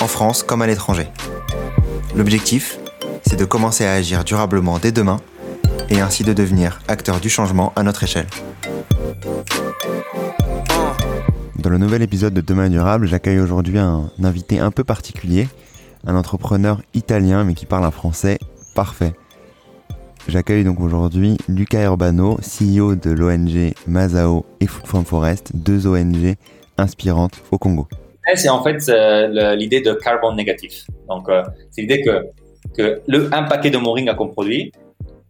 en France comme à l'étranger. L'objectif, c'est de commencer à agir durablement dès demain et ainsi de devenir acteur du changement à notre échelle. Dans le nouvel épisode de Demain durable, j'accueille aujourd'hui un invité un peu particulier, un entrepreneur italien mais qui parle un français parfait. J'accueille donc aujourd'hui Luca Urbano, CEO de l'ONG Mazao et Food from Forest, deux ONG inspirantes au Congo c'est en fait euh, l'idée de carbone négatif. Donc, euh, c'est l'idée que, le, un paquet de moringa qu'on produit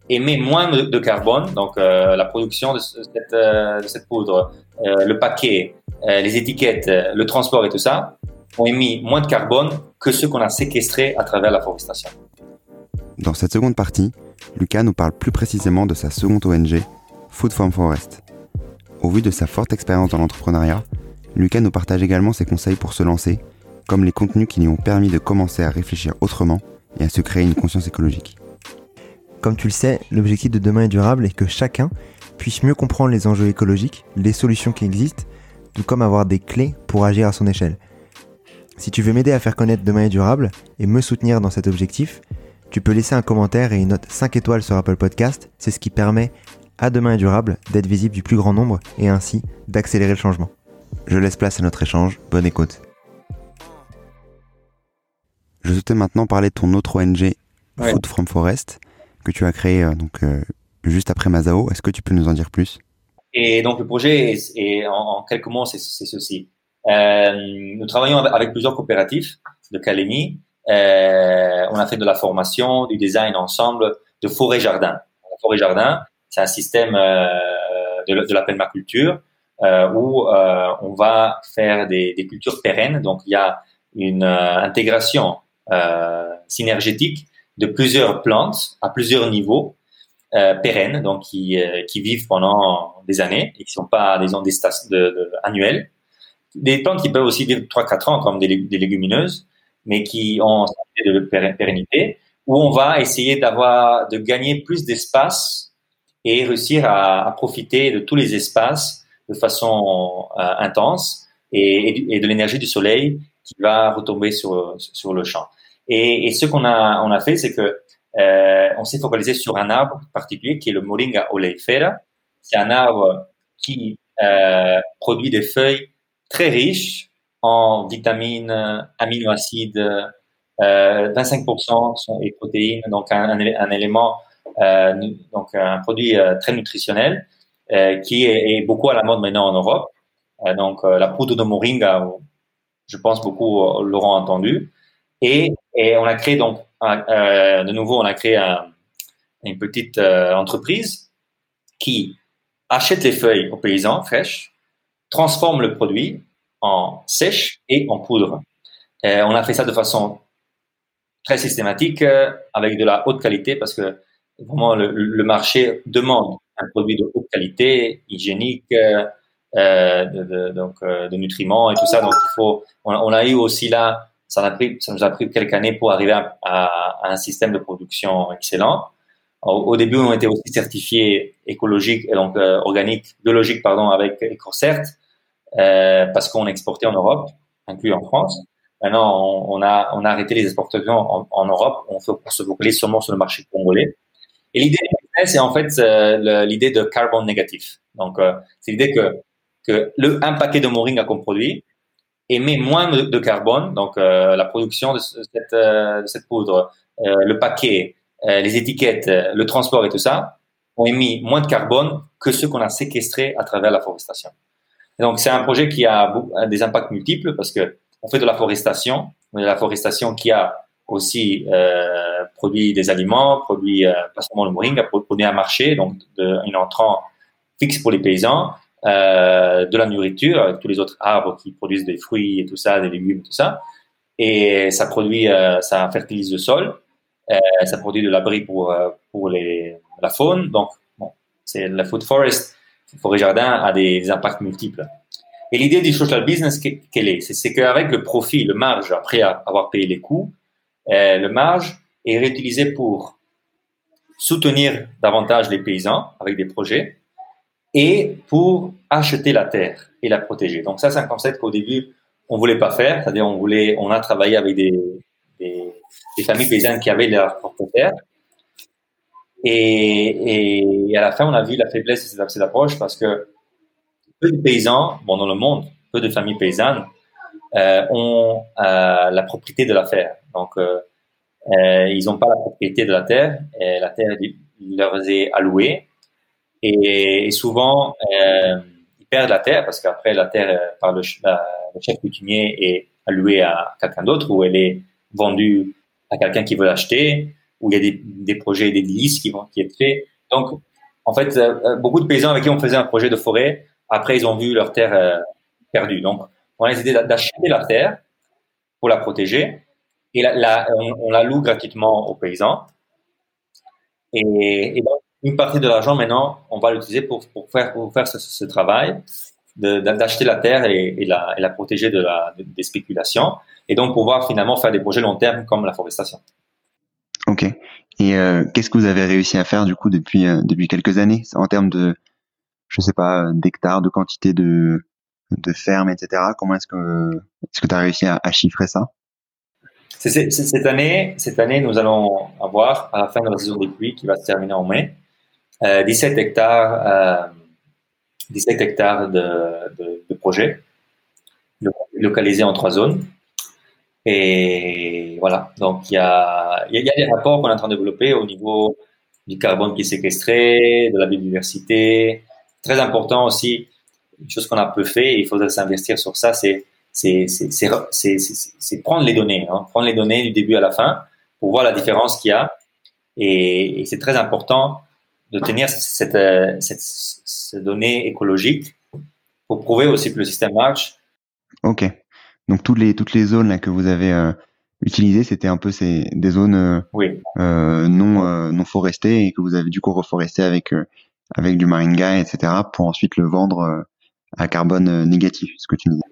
émet moins de, carbone. Donc, euh, la production de, cette, poudre, le paquet, les étiquettes, le transport et tout ça ont émis moins de carbone que ce qu'on a séquestré à travers la forestation. Dans cette seconde partie, Lucas nous parle plus précisément de sa seconde ONG, Food from Forest. Au vu de sa forte expérience dans l'entrepreneuriat, Lucas nous partage également ses conseils pour se lancer, comme les contenus qui lui ont permis de commencer à réfléchir autrement et à se créer une conscience écologique. Comme tu le sais, l'objectif de demain est durable est que chacun puisse mieux comprendre les enjeux écologiques, les solutions qui existent, tout comme avoir des clés pour agir à son échelle. Si tu veux m'aider à faire connaître Demain est durable et me soutenir dans cet objectif, tu peux laisser un commentaire et une note 5 étoiles sur Apple Podcast, c'est ce qui permet à Demain est durable d'être visible du plus grand nombre et ainsi d'accélérer le changement. Je laisse place à notre échange. Bonne écoute. Je souhaitais maintenant parler de ton autre ONG, Food from Forest, que tu as créé euh, donc euh, juste après Mazao. Est-ce que tu peux nous en dire plus? Et donc le projet, est, en, quelques mots, c'est ceci. Euh, nous travaillons avec plusieurs coopératifs de Calémie. on a fait de la formation, du design ensemble de forêt-jardin. La forêt-jardin, c'est un système de, de la permaculture où euh, on va faire des, des, cultures pérennes. Donc, il y a une euh, intégration synergétique de plusieurs plantes à plusieurs niveaux euh, pérennes, donc qui, qui vivent pendant des années et qui sont pas des des stations de, de, annuelles. Des plantes qui peuvent aussi vivre 3-4 ans comme des, des, légumineuses, mais qui ont de pérennité, où on va essayer d'avoir de gagner plus d'espace et réussir à, à, profiter de tous les espaces de façon euh, intense et, et, de l'énergie du soleil qui va retomber sur, sur le champ. Et, et ce qu'on a, on a fait, c'est que euh, on s'est focalisé sur un arbre particulier qui est le Moringa oleifera. C'est un arbre qui euh, produit des feuilles très riches en vitamines, aminoacides, euh, 25% sont et protéines, donc un, un, élément, euh, donc un produit euh, très nutritionnel qui est, beaucoup à la mode maintenant en Europe. Euh, donc euh, la poudre de moringa, je pense beaucoup l'auront entendu. Et, et, on a créé donc, de nouveau, on a créé un, une petite entreprise qui achète les feuilles aux paysans fraîches, transforme le produit en sèche et en poudre. on a fait ça de façon très systématique, avec de la haute qualité, parce que vraiment le marché demande un produit de haute qualité, hygiénique, euh, de, donc euh, de nutriments et tout ça. Donc il faut, on, a eu aussi là, ça, nous a pris quelques années pour arriver à, un système de production excellent. Au, début, on était aussi certifié écologique, donc euh, organique, biologique, pardon, avec EcoCert, euh, parce qu'on exportait en Europe, inclus en France. Maintenant, on, a, arrêté les exportations en, Europe. On, on se focalise seulement sur le marché congolais. Et l'idée c'est en fait euh, l'idée de carbone négatif. Donc, euh, c'est l'idée que, le, un paquet de moringa qu'on produit émet moins de, carbone. Donc, euh, la production de cette, poudre, le paquet, les étiquettes, le transport et tout ça ont émis moins de carbone que ce qu'on a séquestré à travers la forestation. donc, c'est un projet qui a des impacts multiples parce que on fait de la forestation, de la forestation qui a aussi euh, produit des aliments, produit euh, pas seulement le moringa, produit un marché, donc de, un entrant fixe pour les paysans, euh, de la nourriture avec tous les autres arbres qui produisent des fruits et tout ça, des légumes, tout ça. et ça produit, ça fertilise le sol, ça produit de l'abri pour pour les, la faune. Donc, bon, c'est la food forest, forêt jardin a des, impacts multiples. Et l'idée du social business, quelle est C'est qu'avec le profit, le marge, après avoir payé les coûts, le marge est réutilisé pour soutenir davantage les paysans avec des projets et pour acheter la terre et la protéger. Donc ça, c'est un concept qu'au début, on voulait pas faire, c'est-à-dire on voulait, on a travaillé avec des, des, familles paysannes qui avaient leur propre terre. Et, et, à la fin, on a vu la faiblesse de cette approche parce que peu de paysans, bon, dans le monde, peu de familles paysannes euh, ont euh, la propriété de la terre. Donc, euh, euh, ils n'ont pas la propriété de la terre. La terre leur est allouée. Et, souvent, euh, ils perdent la terre parce qu'après, la terre euh, par le, chef coutumier est allouée à quelqu'un d'autre ou elle est vendue à quelqu'un qui veut l'acheter ou il y a des, des projets d'église qui vont qui être faits. Donc, en fait, beaucoup de paysans avec qui on faisait un projet de forêt, après, ils ont vu leur terre perdue. Donc, on a décidé d'acheter la terre pour la protéger et on, la loue gratuitement aux paysans. Et, donc, une partie de l'argent, maintenant, on va l'utiliser pour, faire, ce, travail d'acheter la terre et, la, protéger des spéculations, et donc pouvoir finalement faire des projets long terme comme la forestation. Ok. Et euh, qu'est-ce que vous avez réussi à faire du coup depuis euh, depuis quelques années? En termes de, je sais pas, d'hectares, de quantité de de fermes, etc. Comment est-ce que est-ce que tu as réussi à, chiffrer ça? Cette année, cette année, nous allons avoir, à la fin de la saison des pluies, qui va se terminer en mai, 17 euh, hectares, 17 euh, hectares de, de, localisés en trois zones. Et voilà, donc il y a, il y a des rapports qu'on est en train de développer au niveau du carbone qui est séquestré, de la biodiversité. Très important aussi, une chose qu'on a peu fait, il faudrait s'investir sur ça, c'est c'est prendre les données, hein, prendre les données du début à la fin pour voir la différence qu'il y a. Et, c'est très important de tenir cette, euh, cette, cette, donnée écologique pour prouver aussi que le système marche. Ok. Donc toutes les toutes les zones là que vous avez euh, utilisées, c'était un peu ces, des zones euh, oui. euh, non non forestées et que vous avez du coup reforesté avec avec du moringa, etc. pour ensuite le vendre à carbone négatif, ce que tu disais.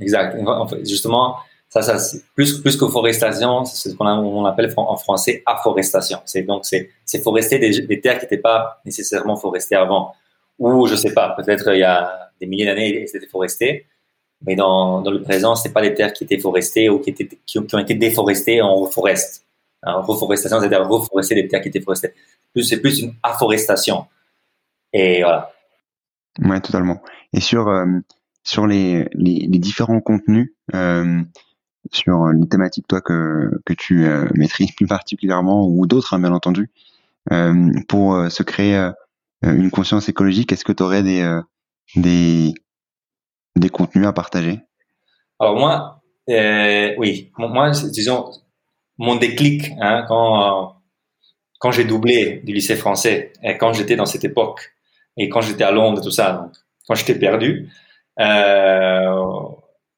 Exact. Justement, ça, ça plus plus que forestation, c'est ce qu'on on appelle en français afforestation. C'est donc c'est c'est forester des, terres qui n'étaient pas nécessairement forestées avant, ou je sais pas, peut-être il y a des milliers d'années c'était foresté, mais dans dans le présent c'est pas des terres qui étaient forestées ou qui ont été déforestées, on reforeste. Hein, reforestation, c'est-à-dire reforester des terres qui étaient forestées. Plus c'est plus une afforestation. Et voilà. Ouais, totalement. Et sur euh, sur les, les, les différents contenus, euh, sur les thématiques toi que, que tu euh, maîtrises plus particulièrement ou d'autres hein, bien entendu, euh, pour euh, se créer une conscience écologique, est-ce que tu aurais des, des, des contenus à partager? Alors moi, oui, moi, disons, mon déclic hein, quand, quand j'ai doublé du lycée français et quand j'étais dans cette époque et quand j'étais à Londres et tout ça, quand j'étais perdu, euh,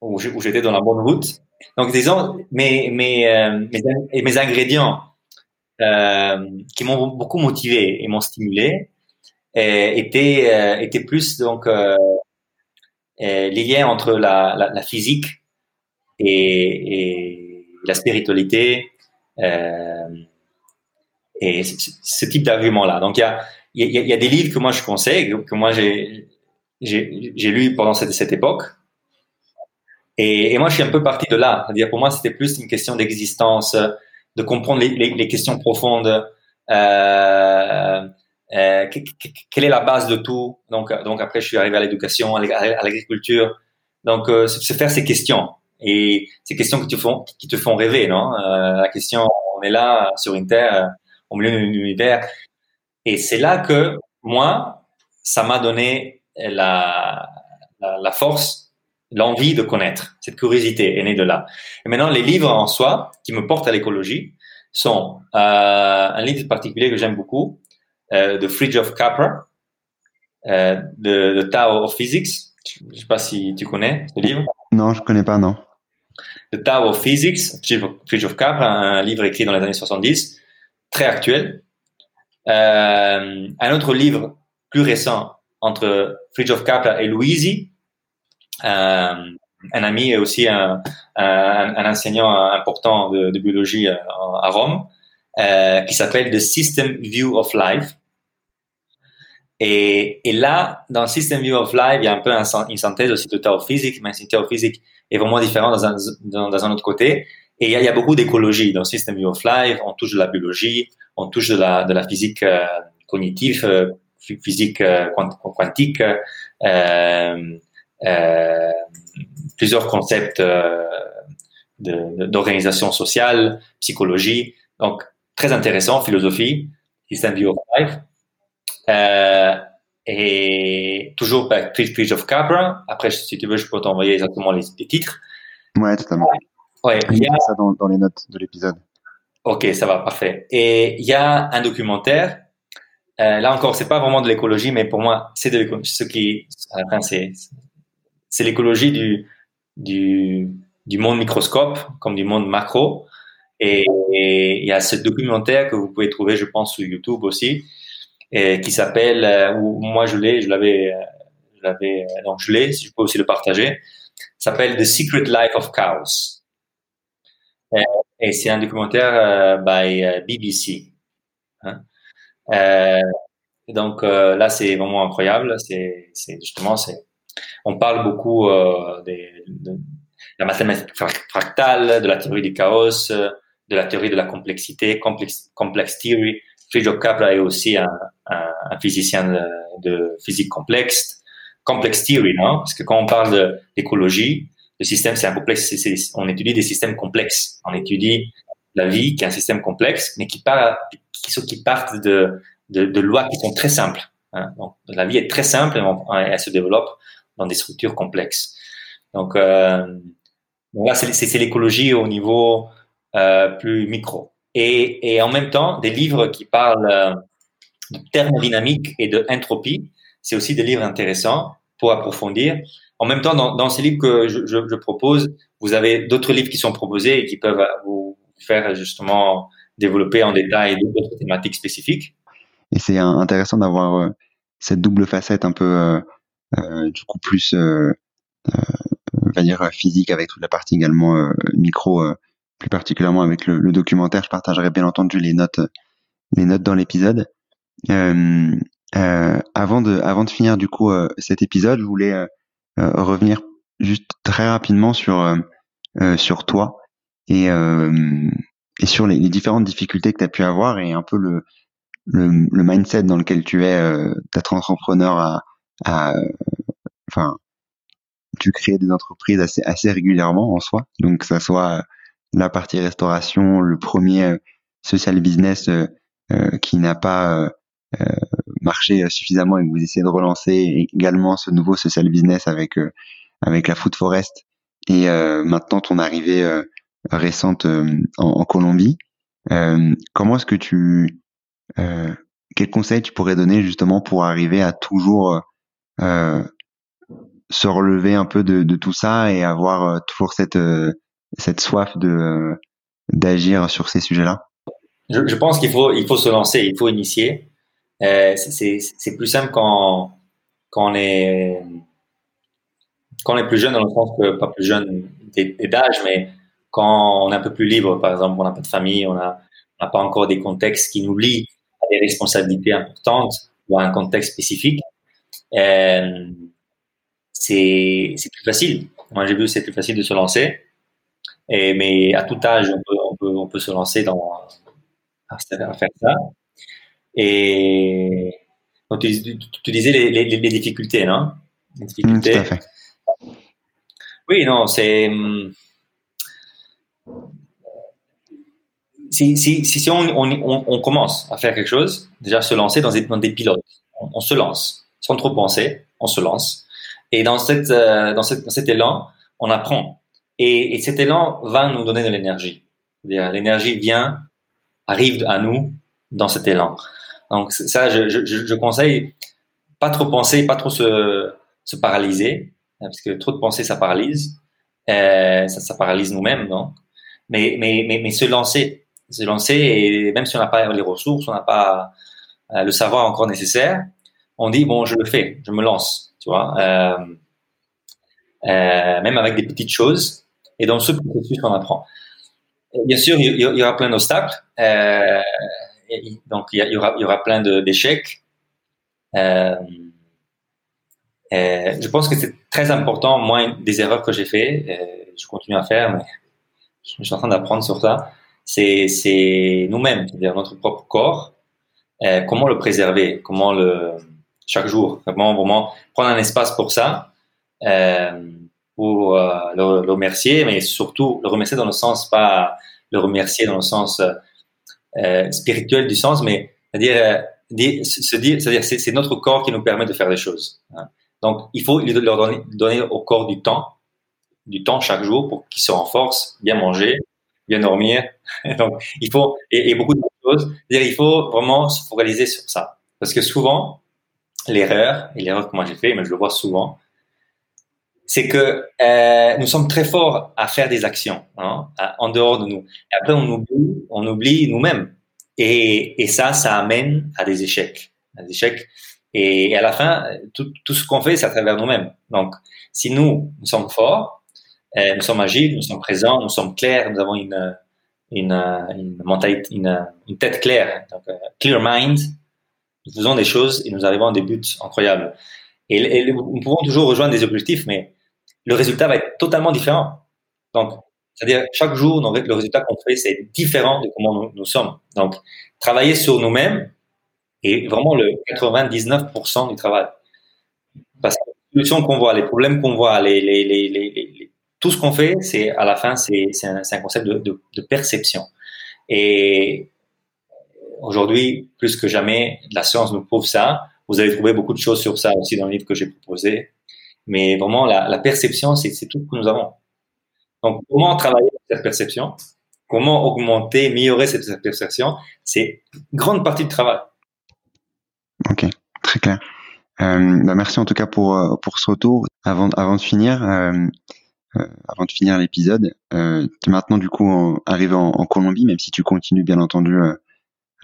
où j'étais dans la bonne route. Donc, disons, mes, mes, euh, mes, ingrédients euh, qui m'ont beaucoup motivé et m'ont stimulé étaient, étaient plus donc les liens entre la, physique et, et, la spiritualité et ce, type d'argument-là. Donc, il y a, il y, a, des livres que moi je conseille, que moi j'ai lu pendant cette, cette époque. Et, moi, je suis un peu parti de là. C'est-à-dire, pour moi, c'était plus une question d'existence, de comprendre les, les, les questions profondes. Euh, euh, quelle est la base de tout Donc, donc après, je suis arrivé à l'éducation, à l'agriculture. Donc, euh, se faire ces questions et ces questions qui te font qui te font rêver, non? Euh, La question, on est là sur une terre au milieu d'un univers, et c'est là que moi, ça m'a donné la, la, la force, l'envie de connaître. Cette curiosité est née de là. Et maintenant, les livres en soi qui me portent à l'écologie sont euh, un livre particulier que j'aime beaucoup, euh, The Fridge of Capra, euh, de, de Tao of Physics. Je ne sais pas si tu connais ce livre. Non, je connais pas, non. The Tao of Physics, Fritjof Capra, un livre écrit dans les années 70, très actuel. Euh, un autre livre plus récent entre Fritjof Capra et Louisi, euh, un ami et aussi un, un, enseignant important de, biologie à, à Rome, euh, qui s'appelle The System View of Life. Et, là, dans System View of Life, il y a un peu une synthèse aussi de Tao physique, mais Tao physique est vraiment différent dans un, dans, dans un autre côté. Et il y y a beaucoup d'écologie dans System View of Life. On touche de la biologie, on touche de la, de la physique euh, cognitive, euh, physique euh, quantique, euh, plusieurs concepts d'organisation sociale, psychologie. Donc, très intéressant, philosophie, System View of Life. Euh, et toujours par Bridge of Cabra. Après, si tu veux, je peux t'envoyer exactement les, les, titres. Ouais, totalement. Ouais, il y a ça dans, dans les notes de l'épisode. Ok, ça va, parfait. Et il y a un documentaire. Euh, là encore, c'est pas vraiment de l'écologie, mais pour moi, c'est de ce qui, c'est, c'est l'écologie du, du, du monde microscope comme du monde macro. Et, il y a ce documentaire que vous pouvez trouver, je pense, sur YouTube aussi, et qui s'appelle, euh, ou moi je l'ai, je l'avais, euh, je l'avais, donc je l'ai, je peux aussi le partager, s'appelle The Secret Life of Cows. Et, et c'est un documentaire euh, by BBC. Hein. Euh, donc là, c'est vraiment incroyable. C'est, justement, on parle beaucoup euh, de, la mathématique fractale, de la théorie du chaos, de la théorie de la complexité, complex, theory. Friedrich Capra est aussi un physicien de, de, physique complexe, complex theory, non? Parce que quand on parle d'écologie, le système c'est un complexe, on étudie des systèmes complexes. On étudie la vie qui est un système complexe, mais qui, part, qui, qui partent de, de, lois qui sont très simples. Hein. Donc, la vie est très simple et on, elle se développe dans des structures complexes. Donc, euh, là, c'est l'écologie au niveau euh, plus micro. Et, et, en même temps, des livres qui parlent euh, de thermodynamique et de entropie, c'est aussi des livres intéressants pour approfondir. En même temps, dans, dans ces livres que je, je, je propose, vous avez d'autres livres qui sont proposés et qui peuvent vous faire justement développer en détail d'autres thématiques spécifiques. Et c'est intéressant d'avoir euh, cette double facette un peu, euh, euh, du coup, plus, euh, on va dire, physique avec toute la partie également micro plus particulièrement avec le, le, documentaire. Je partagerai bien entendu les notes, les notes dans l'épisode. Euh, euh, avant de, avant de finir du coup euh, cet épisode, je voulais euh, euh, revenir juste très rapidement sur sur toi et et sur les, différentes difficultés que tu as pu avoir et un peu le, le, le mindset dans lequel tu es d'être entrepreneur à, à enfin tu crées des entreprises assez assez régulièrement en soi. Donc que ça soit la partie restauration, le premier euh, social business euh, euh, qui n'a pas marché suffisamment et que vous essayez de relancer, également ce nouveau social business avec avec la Food Forest et maintenant ton arrivée récente en, Colombie. comment est-ce que tu quel conseil tu pourrais donner justement pour arriver à toujours se relever un peu de, de, tout ça et avoir toujours cette cette soif de d'agir sur ces sujets-là? Je, je, pense qu'il faut il faut se lancer, il faut initier. Euh, c'est plus simple quand on est plus jeune dans le sens que pas plus jeune d'âge, mais quand on est un peu plus libre, par exemple, on n'a pas de famille, on n'a pas encore des contextes qui nous lient à des responsabilités importantes ou à un contexte spécifique, euh, c'est plus facile. Moi, j'ai vu c'est plus facile de se lancer. Mais à tout âge, on peut se lancer dans, à faire ça. Et donc, tu, disais les, les, les, difficultés, non? Les difficultés. Mmh, tout à fait. Oui, non, c'est. Si, si, si, on, on, on, commence à faire quelque chose, déjà se lancer dans des, dans des pilotes, on, on, se lance sans trop penser, on se lance. Et dans, cette, euh, dans, cette, dans cet élan, on apprend. Et, et cet élan va nous donner de l'énergie. L'énergie vient, arrive à nous dans cet élan. Donc ça, je, je, je, conseille pas trop penser, pas trop se, se paralyser, parce que trop de pensées, ça paralyse. ça, ça paralyse nous-mêmes, non mais, mais, mais, mais, se lancer, se lancer, et même si on n'a pas les ressources, on n'a pas le savoir encore nécessaire, on dit bon, je le fais, je me lance, tu vois, même avec des petites choses. Et dans ce processus, on apprend. Bien sûr, il y, aura plein d'obstacles. Euh, donc, il y, aura, y aura plein d'échecs. Euh, euh, je pense que c'est très important. Moi, des erreurs que j'ai fait, euh, je continue à faire, mais je suis en train d'apprendre sur ça. C'est nous-mêmes, c'est-à-dire notre propre corps. Euh, comment le préserver Comment le chaque jour Comment vraiment prendre un espace pour ça pour le, le, remercier, mais surtout le remercier dans le sens pas le remercier dans le sens euh, spirituel du sens, mais c'est-à-dire euh, se dire, c'est-à-dire c'est notre corps qui nous permet de faire des choses. Hein. Donc il faut leur donner, au corps du temps, du temps chaque jour pour qu'il se renforce, bien manger, bien dormir. Donc il faut et, et beaucoup de choses. C'est-à-dire il faut vraiment se focaliser sur ça, parce que souvent l'erreur et l'erreur que moi j'ai fait, mais je le vois souvent, c'est que euh, nous sommes très forts à faire des actions hein, en dehors de nous. Et après, on oublie, on oublie nous-mêmes. Et, et, ça, ça amène à des échecs. À des échecs. Et, à la fin, tout, tout ce qu'on fait, c'est à travers nous-mêmes. Donc, si nous, nous sommes forts, euh, nous sommes agiles, nous sommes présents, nous sommes clairs, nous avons une, une, une, mentalité, une, tête claire, donc, uh, clear mind, nous faisons des choses et nous arrivons à des buts incroyables. Et, et nous pouvons toujours rejoindre des objectifs, mais le résultat va être totalement différent. Donc, c'est-à-dire, chaque jour, le résultat qu'on fait, c'est différent de comment nous, sommes. Donc, travailler sur nous-mêmes est vraiment le 99% du travail. Parce que les solutions qu'on voit, les problèmes qu'on voit, les, tout ce qu'on fait, c'est à la fin, c'est un, concept de, perception. Et aujourd'hui, plus que jamais, la science nous prouve ça. Vous avez trouvé beaucoup de choses sur ça aussi dans le livre que j'ai proposé. Mais vraiment, la, perception, c'est tout ce que nous avons. Donc, comment travailler cette perception? Comment augmenter, améliorer cette perception? C'est grande partie du travail. Ok, très clair. Euh, bah merci en tout cas pour euh, ce retour. Avant de finir, euh, avant de finir l'épisode, es maintenant du coup arrivé en, en, Colombie, même si tu continues bien entendu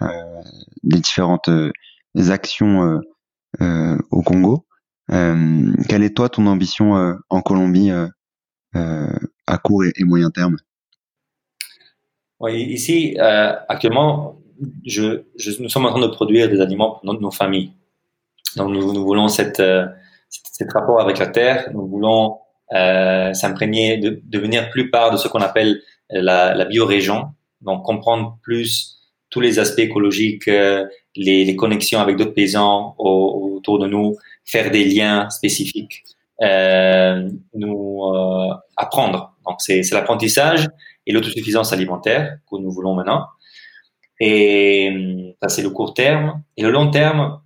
les différentes actions au Congo. Euh, quelle est toi ton ambition euh, en Colombie euh, à court et, moyen terme? Oui, Ici, actuellement, nous sommes en train de produire des aliments pour nos, familles. Donc nous, voulons cette, cet rapport avec la terre, nous voulons s'imprégner, de devenir plus part de ce qu'on appelle la, la biorégion, donc comprendre plus tous les aspects écologiques, les, les, connexions avec d'autres paysans autour de nous, faire des liens spécifiques, euh, nous euh, apprendre. Donc c'est l'apprentissage et l'autosuffisance alimentaire que nous voulons maintenant. Et ça c'est le court terme. Et le long terme,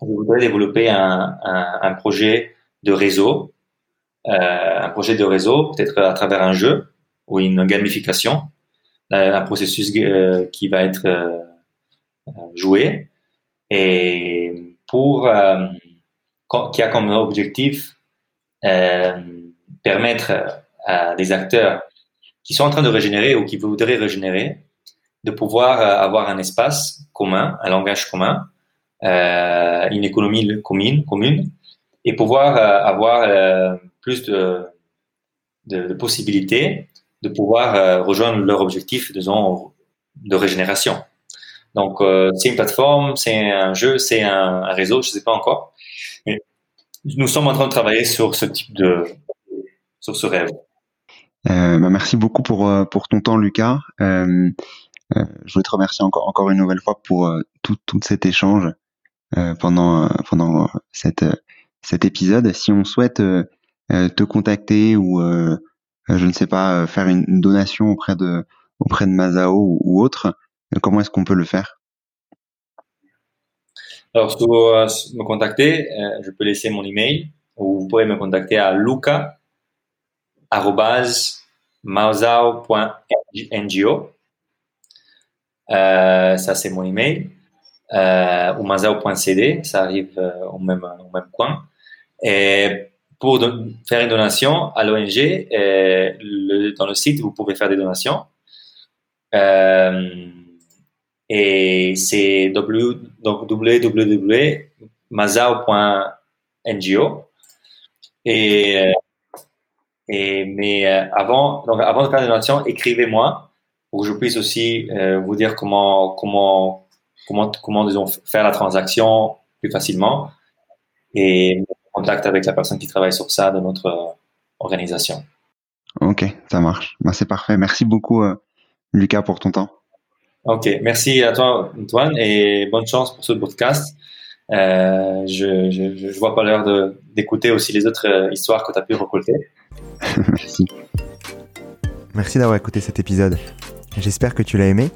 je voudrais développer un, un, un projet de réseau, euh, un projet de réseau peut-être à travers un jeu ou une gamification, euh, un processus euh, qui va être euh, joué et pour qui a comme objectif euh, permettre à des acteurs qui sont en train de régénérer ou qui voudraient régénérer de pouvoir euh, avoir un espace commun, un langage commun, euh, une économie commune, commune et pouvoir euh, avoir euh, plus de, possibilités de pouvoir euh, rejoindre leur objectif, disons, de régénération. Donc, c'est une plateforme, c'est un jeu, c'est un, réseau, je ne sais pas encore nous sommes en train de travailler sur ce type de, sur ce rêve. Euh, bah merci beaucoup pour euh, pour ton temps, Lucas. Euh, euh, je voulais te remercier encore encore une nouvelle fois pour euh, tout tout cet échange pendant pendant cette cet épisode. Si on souhaite te contacter ou je ne sais pas faire une, donation auprès de auprès de Mazao ou autre, comment est-ce qu'on peut le faire? Alors, pour euh, me contacter, euh, je peux laisser mon email ou vous pouvez me contacter à luca.mauzao.ngo. Euh, ça, c'est mon email. Euh, ou mazao.cd, ça arrive au même, au même coin. Et pour faire une donation à l'ONG, dans le site, vous pouvez faire des donations. Euh, et c'est www.mazao.ngo. Et, et, mais avant, donc avant de faire donations, écrivez-moi pour que je puisse aussi vous dire comment, comment, comment, comment disons, faire la transaction plus facilement et contact avec la personne qui travaille sur ça de notre euh, organisation. Ok, ça marche. Bah, c'est parfait. Merci beaucoup, euh, Lucas, pour ton temps. Ok, merci à toi, Antoine, et bonne chance pour ce podcast. Euh, je, je, vois pas l'heure d'écouter aussi les autres histoires que tu as pu récolter. merci. D'avoir écouté cet épisode. J'espère que tu l'as aimé.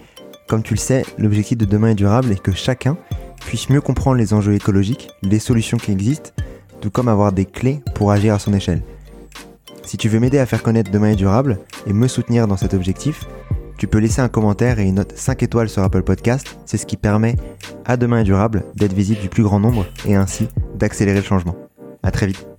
Comme tu le sais, l'objectif de demain est durable et que chacun puisse mieux comprendre les enjeux écologiques, les solutions qui existent, tout comme avoir des clés pour agir à son échelle. Si tu veux m'aider à faire connaître Demain est durable et me soutenir dans cet objectif, tu peux laisser un commentaire et une note 5 étoiles sur Apple Podcast. C'est ce qui permet à Demain est durable d'être visible du plus grand nombre et ainsi d'accélérer le changement. À très vite.